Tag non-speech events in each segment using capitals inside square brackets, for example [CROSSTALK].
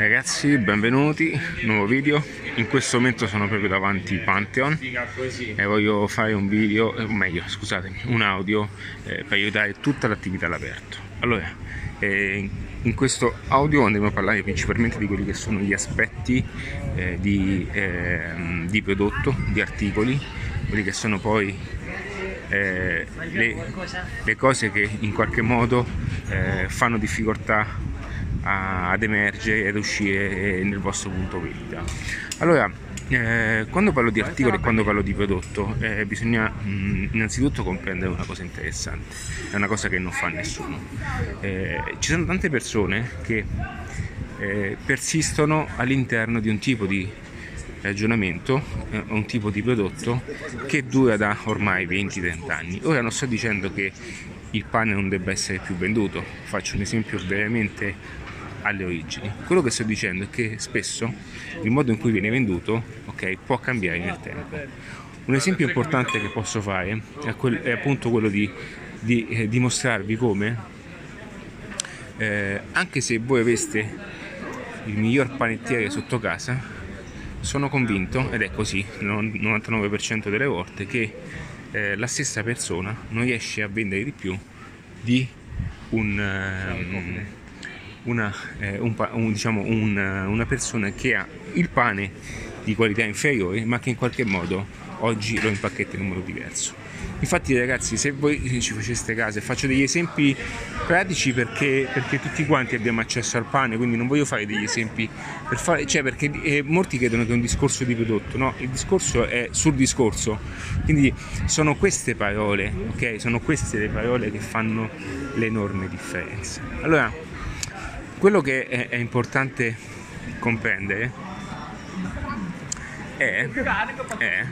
Ragazzi, benvenuti, nuovo video. In questo momento sono proprio davanti Pantheon e voglio fare un video, o meglio, scusatemi, un audio eh, per aiutare tutta l'attività all'aperto. Allora, eh, in questo audio andremo a parlare principalmente di quelli che sono gli aspetti eh, di, ehm, di, prodotto, di articoli, quelli che sono poi eh, le, le, cose che in qualche modo eh, fanno difficoltà ad emergere ed uscire nel vostro punto vendita. Allora, eh, quando parlo di articoli e quando parlo di prodotto eh, bisogna mh, innanzitutto comprendere una cosa interessante, è una cosa che non fa nessuno. Eh, ci sono tante persone che eh, persistono all'interno di un tipo di ragionamento, eh, un tipo di prodotto che dura da ormai 20-30 anni. Ora non sto dicendo che il pane non debba essere più venduto, faccio un esempio veramente alle origini. Quello che sto dicendo è che spesso il modo in cui viene venduto okay, può cambiare nel tempo. Un esempio importante che posso fare è, quel, è appunto quello di, di eh, dimostrarvi come, eh, anche se voi aveste il miglior panettiere sotto casa, sono convinto, ed è così il 99% delle volte, che eh, la stessa persona non riesce a vendere di più di un, um, una, eh, un, un, diciamo un, una persona che ha il pane di qualità inferiore ma che in qualche modo oggi lo impacchetta in un modo diverso. Infatti ragazzi se voi ci faceste caso faccio degli esempi pratici perché, perché, tutti quanti abbiamo accesso al pane, quindi non voglio fare degli esempi per fare, cioè perché eh, molti credono che è un discorso di prodotto, no, il discorso è sul discorso, quindi sono queste parole, ok? Sono queste le parole che fanno l'enorme differenza. Allora, quello che è, è importante comprendere è, è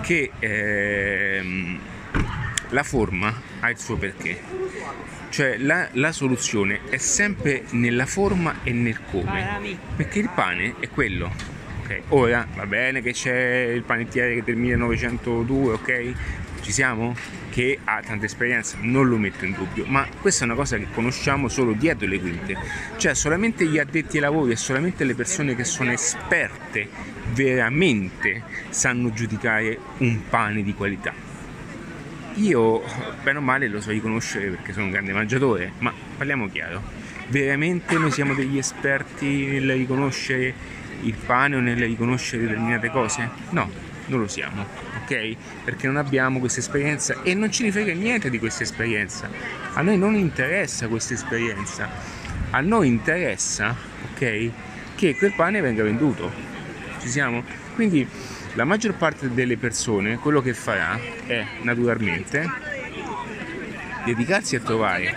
che ehm, la forma ha il suo perché. Cioè la, la, soluzione è sempre nella forma e nel come. Perché il pane è quello. Okay. Ora va bene che c'è il panettiere del 1902, ok? Ci siamo? Che ha tanta esperienza, non lo metto in dubbio, ma questa è una cosa che conosciamo solo dietro le quinte, cioè solamente gli addetti ai lavori e solamente le persone che sono esperte veramente sanno giudicare un pane di qualità. Io, bene o male, lo so riconoscere perché sono un grande mangiatore, ma parliamo chiaro, veramente noi siamo degli esperti nel riconoscere il pane o nel riconoscere determinate cose? No, non lo siamo ok? Perché non abbiamo questa esperienza e non ci frega niente di questa esperienza. A noi non interessa questa esperienza. A noi interessa, ok? Che quel pane venga venduto. Ci siamo? Quindi la maggior parte delle persone quello che farà è naturalmente dedicarsi a trovare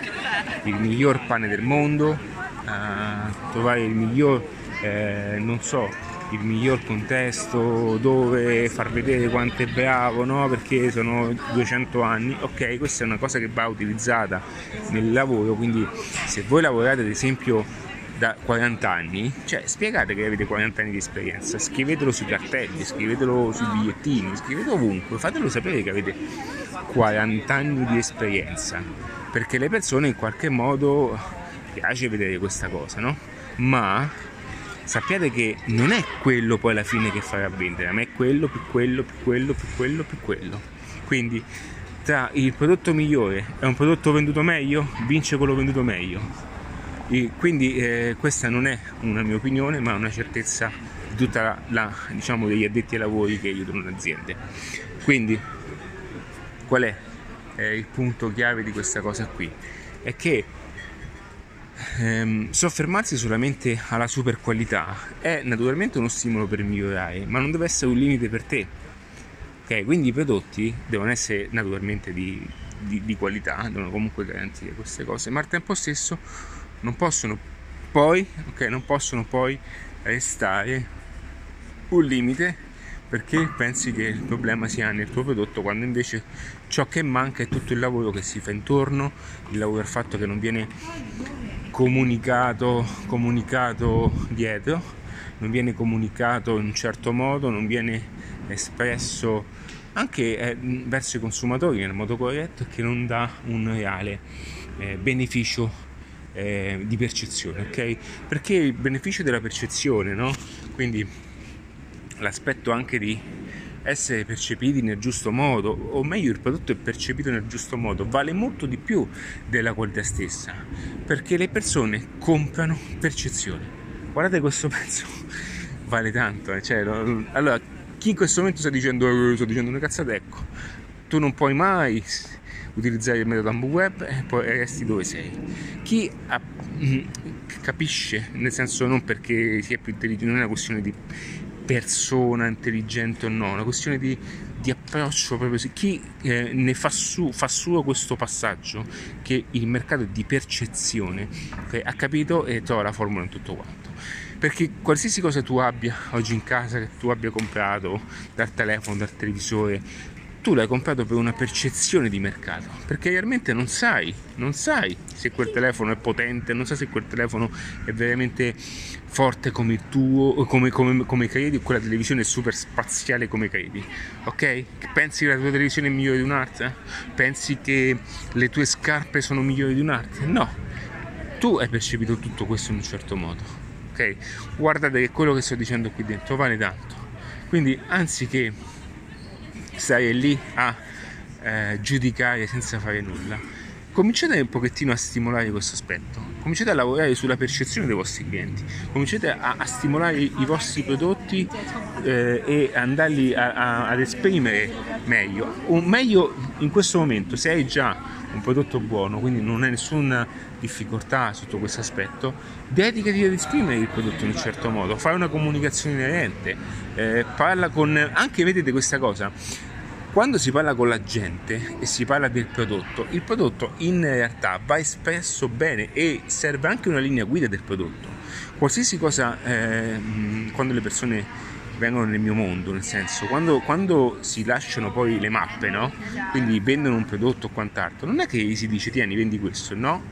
il miglior pane del mondo, a trovare il miglior, eh, non so, il miglior contesto dove far vedere quanto è bravo, no? perché sono 200 anni, ok, questa è una cosa che va utilizzata nel lavoro, quindi se voi lavorate ad esempio da 40 anni, cioè spiegate che avete 40 anni di esperienza, scrivetelo sui cartelli, scrivetelo sui bigliettini, scrivetelo ovunque, fatelo sapere che avete 40 anni di esperienza, perché le persone in qualche modo piace vedere questa cosa, no? Ma sappiate che non è quello poi alla fine che farà vendere, ma è quello più quello più quello più quello più quello. Quindi tra il prodotto migliore e un prodotto venduto meglio, vince quello venduto meglio. E quindi eh, questa non è una mia opinione, ma una certezza di tutta la, la diciamo degli addetti ai lavori che aiutano le aziende. Quindi qual è eh, il punto chiave di questa cosa qui? È che ehm, soffermarsi solamente alla super qualità è naturalmente uno stimolo per migliorare, ma non deve essere un limite per te. Ok, quindi i prodotti devono essere naturalmente di, di, di qualità, devono comunque garantire queste cose, ma al tempo stesso non possono poi, okay, non possono poi restare un limite perché pensi che il problema sia nel tuo prodotto quando invece ciò che manca è tutto il lavoro che si fa intorno, il lavoro fatto che non viene comunicato, comunicato dietro, non viene comunicato in un certo modo, non viene espresso anche eh, verso i consumatori nel modo corretto e che non dà un reale eh, beneficio eh, di percezione, ok? Perché il beneficio della percezione, no? Quindi l'aspetto anche di essere percepiti nel giusto modo, o meglio il prodotto è percepito nel giusto modo, vale molto di più della qualità stessa, perché le persone comprano percezione. Guardate questo [LAUGHS] pezzo, vale tanto, eh? cioè, allora chi in questo momento sta dicendo, eh, sto dicendo una cazzata, ecco, tu non puoi mai utilizzare il metodo Web e poi resti dove sei. Chi ha, mm, capisce, nel senso non perché sia più intelligente, non è una questione di persona intelligente o no, una questione di, di approccio proprio. Chi eh, ne fa, su, fa suo questo passaggio, che il mercato di percezione okay, ha capito e trova la formula in tutto quanto perché qualsiasi cosa tu abbia oggi in casa che tu abbia comprato dal telefono, dal televisore, tu l'hai comprato per una percezione di mercato, perché realmente non sai, non sai se quel telefono è potente, non sai se quel telefono è veramente forte come il tuo, come, come, come credi, o quella televisione è super spaziale come credi, ok? Pensi che la tua televisione è migliore di un'altra? Pensi che le tue scarpe sono migliori di un'altra? No, tu hai percepito tutto questo in un certo modo, ok? Guardate che quello che sto dicendo qui dentro vale tanto, quindi anziché stare lì a eh, giudicare senza fare nulla. Cominciate un pochettino a stimolare questo aspetto, cominciate a lavorare sulla percezione dei vostri clienti, cominciate a, a stimolare i vostri prodotti eh, e andarli a, a, ad esprimere meglio. O meglio in questo momento, se hai già un prodotto buono, quindi non hai nessuna difficoltà sotto questo aspetto, dedicati ad esprimere il prodotto in un certo modo, fai una comunicazione inerente, eh, parla con... anche vedete questa cosa, quando si parla con la gente e si parla del prodotto, il prodotto in realtà va espresso bene e serve anche una linea guida del prodotto. Qualsiasi cosa, eh, quando le persone vengono nel mio mondo, nel senso, quando, quando si lasciano poi le mappe, no? Quindi vendono un prodotto o quant'altro, non è che gli si dice tieni, vendi questo, no?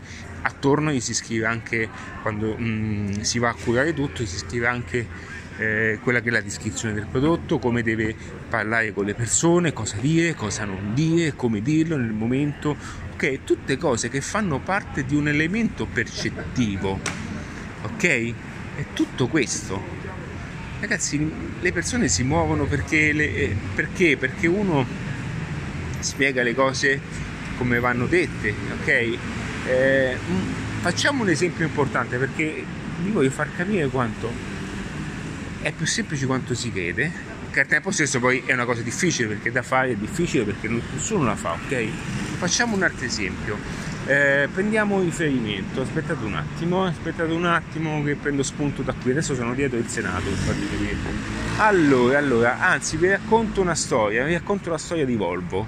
Attorno gli si scrive anche, quando mh, mm, si va a curare tutto, gli si scrive anche eh, quella che è la descrizione del prodotto, come deve parlare con le persone, cosa dire, cosa non dire, come dirlo nel momento, ok? Tutte cose che fanno parte di un elemento percettivo, ok? È tutto questo. Ragazzi, le persone si muovono perché, le, eh, perché? Perché uno spiega le cose come vanno dette, ok? Eh, facciamo un esempio importante perché vi voglio far capire quanto è più semplice quanto si crede, che al tempo stesso poi è una cosa difficile perché da fare è difficile perché nessuno la fa, ok? Facciamo un altro esempio. Eh, prendiamo riferimento, aspettate un attimo, aspettate un attimo che prendo spunto da qui, adesso sono dietro il Senato per farvi vedere. Allora, allora, anzi vi racconto una storia, vi racconto la storia di Volvo,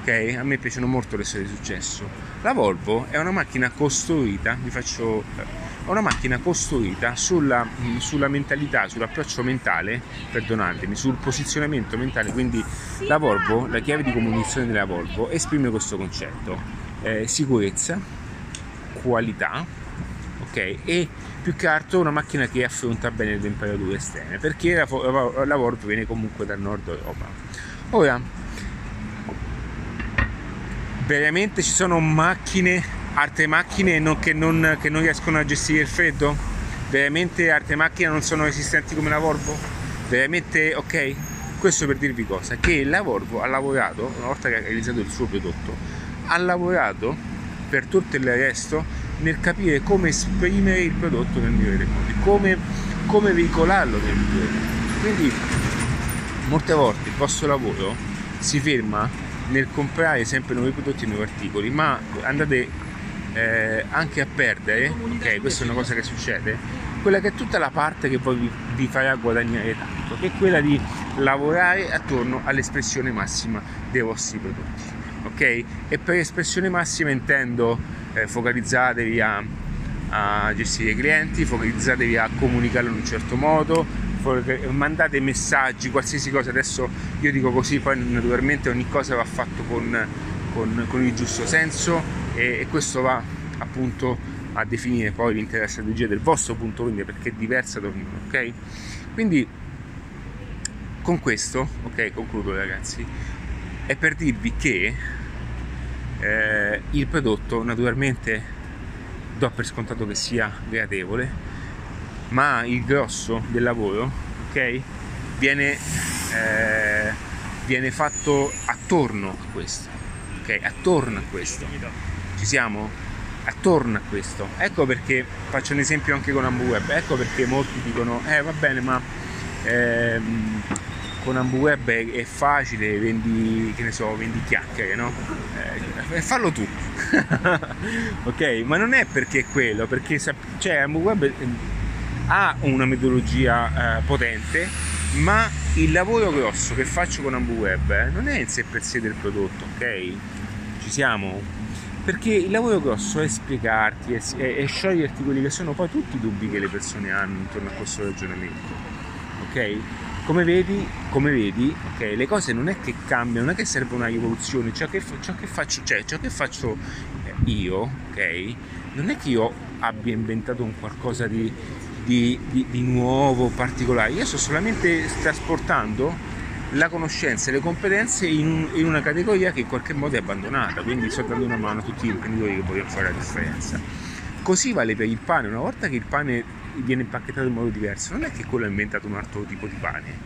ok? A me piacciono molto le storie di successo. La Volvo è una macchina costruita, vi faccio è una macchina costruita sulla, sulla, mentalità, sull'approccio mentale, perdonatemi, sul posizionamento mentale, quindi la Volvo, la chiave di comunicazione della Volvo esprime questo concetto, eh, sicurezza, qualità, ok? E più che altro una macchina che affronta bene le temperature esterne, perché la, la, la Volvo viene comunque dal nord Europa. Ora, veramente ci sono macchine altre macchine non, che, non, che non riescono a gestire il freddo? Veramente altre macchine non sono resistenti come la Volvo? Veramente ok? Questo per dirvi cosa? Che la Volvo ha lavorato, una volta che ha realizzato il suo prodotto, ha lavorato per tutto il resto nel capire come esprimere il prodotto nel migliore dei modi, come, come veicolarlo nel migliore dei modi. Quindi molte volte il vostro lavoro si ferma nel comprare sempre nuovi prodotti e nuovi articoli, ma andate eh, anche a perdere, ok, questa è una cosa che succede, quella che è tutta la parte che poi vi, vi farà guadagnare tanto, che è quella di lavorare attorno all'espressione massima dei vostri prodotti, ok? E per espressione massima intendo eh, focalizzatevi a, a gestire i clienti, focalizzatevi a comunicarlo in un certo modo, mandate messaggi, qualsiasi cosa, adesso io dico così, poi naturalmente ogni cosa va fatto con, con, con il giusto senso e, questo va appunto a definire poi l'intera strategia del vostro punto vendita perché è diversa da ognuno, ok? Quindi con questo, ok, concludo ragazzi, è per dirvi che eh, il prodotto naturalmente do per scontato che sia gradevole, ma il grosso del lavoro, ok, viene, eh, viene fatto attorno a questo, ok, attorno a questo. Ci siamo? Attorno a questo. Ecco perché faccio un esempio anche con AmbuWeb, ecco perché molti dicono, eh va bene, ma ehm, con AmbuWeb è, è, facile, vendi, che ne so, vendi chiacchiere, no? Eh, fallo tu. [LAUGHS] ok, ma non è perché è quello, perché cioè, AmbuWeb ehm, ha una metodologia eh, potente, ma il lavoro grosso che faccio con AmbuWeb eh, non è in sé per sé del prodotto, ok? Ci siamo? Perché il lavoro grosso è spiegarti, è scioglierti quelli che sono poi tutti i dubbi che le persone hanno intorno a questo ragionamento, ok? come vedi, come vedi okay, le cose non è che cambiano, non è che serve una rivoluzione, ciò che, ciò che faccio, cioè, ciò che faccio eh, io, ok, non è che io abbia inventato un qualcosa di, di, di, di nuovo, particolare, io sto solamente trasportando la conoscenza e le competenze in, in, una categoria che in qualche modo è abbandonata, quindi sto dando una mano a tutti gli imprenditori che vogliono fare la differenza. Così vale per il pane, una volta che il pane viene impacchettato in modo diverso, non è che quello ha inventato un altro tipo di pane,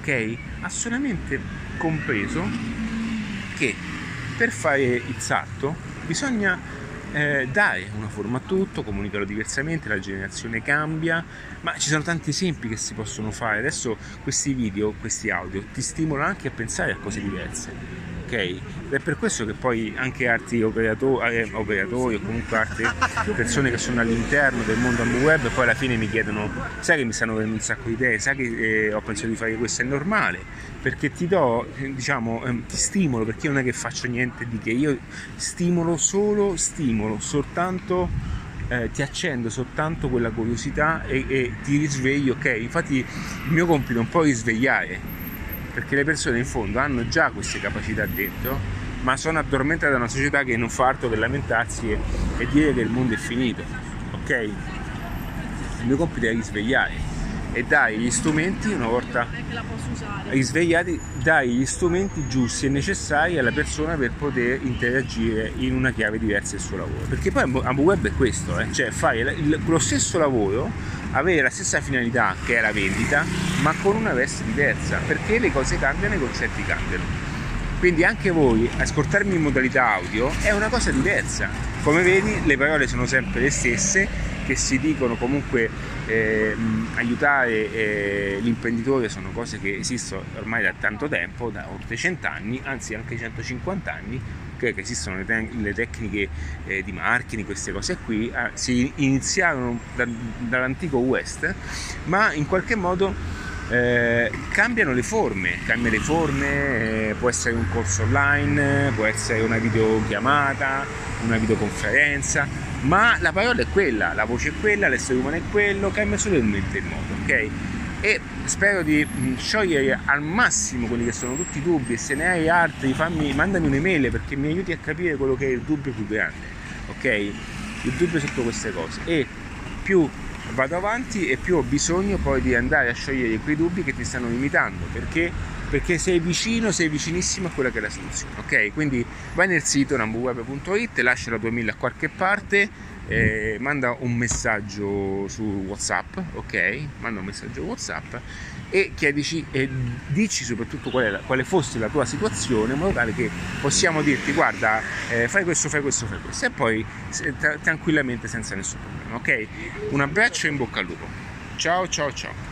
ok? Ha solamente compreso che per fare il salto bisogna eh, dare una forma a tutto, comunicarlo diversamente, la generazione cambia, ma ci sono tanti esempi che si possono fare. Adesso questi video, questi audio ti stimolano anche a pensare a cose diverse ok? Ed è per questo che poi anche altri operatori, eh, operatori o comunque altre persone che sono all'interno del mondo web poi alla fine mi chiedono, sai che mi stanno venendo un sacco di idee, sai che eh, ho pensato di fare questo, è normale, perché ti do, diciamo, eh, ti stimolo, perché io non è che faccio niente di che, io stimolo solo, stimolo soltanto eh, ti accendo soltanto quella curiosità e, e, ti risveglio, ok? Infatti il mio compito è un po' risvegliare perché le persone in fondo hanno già queste capacità dentro, ma sono addormentate da una società che non fa altro che lamentarsi e, e dire che il mondo è finito. Ok? Il mio compito è risvegliare e dai gli strumenti una volta risvegliati dai gli strumenti giusti e necessari alla persona per poter interagire in una chiave diversa del suo lavoro perché poi AmbuWeb è questo eh? cioè fare lo stesso lavoro avere la stessa finalità che è la vendita, ma con una veste diversa, perché le cose cambiano e i concetti cambiano. Quindi anche voi ascoltarmi in modalità audio è una cosa diversa. Come vedi le parole sono sempre le stesse, che si dicono comunque eh, aiutare eh, l'imprenditore sono cose che esistono ormai da tanto tempo, da oltre 100 anni, anzi anche 150 anni, che esistono le, te- le tecniche eh, di marketing, queste cose qui, eh, si iniziarono da- dall'antico West, ma in qualche modo eh, cambiano le forme, cambiano le forme, eh, può essere un corso online, può essere una videochiamata, una videoconferenza, ma la parola è quella, la voce è quella, l'essere umano è quello, cambia solamente il modo, ok? e spero di mm, sciogliere al massimo quelli che sono tutti i dubbi e se ne hai altri fammi, mandami un'email perché mi aiuti a capire quello che è il dubbio più grande ok? Il dubbio sotto queste cose. E più vado avanti e più ho bisogno poi di andare a sciogliere quei dubbi che ti stanno limitando perché perché sei vicino, sei vicinissimo a quella che è la soluzione, ok? Quindi vai nel sito nambuweb.it, lascia la tua mail a qualche parte eh, manda un messaggio su WhatsApp, ok? Manda un messaggio Whatsapp e chiedici e dici soprattutto qual la, quale fosse la tua situazione in modo tale che possiamo dirti guarda eh, fai questo, fai questo, fai questo e poi tra, tranquillamente senza nessun problema, ok? Un abbraccio e in bocca al lupo. Ciao ciao ciao.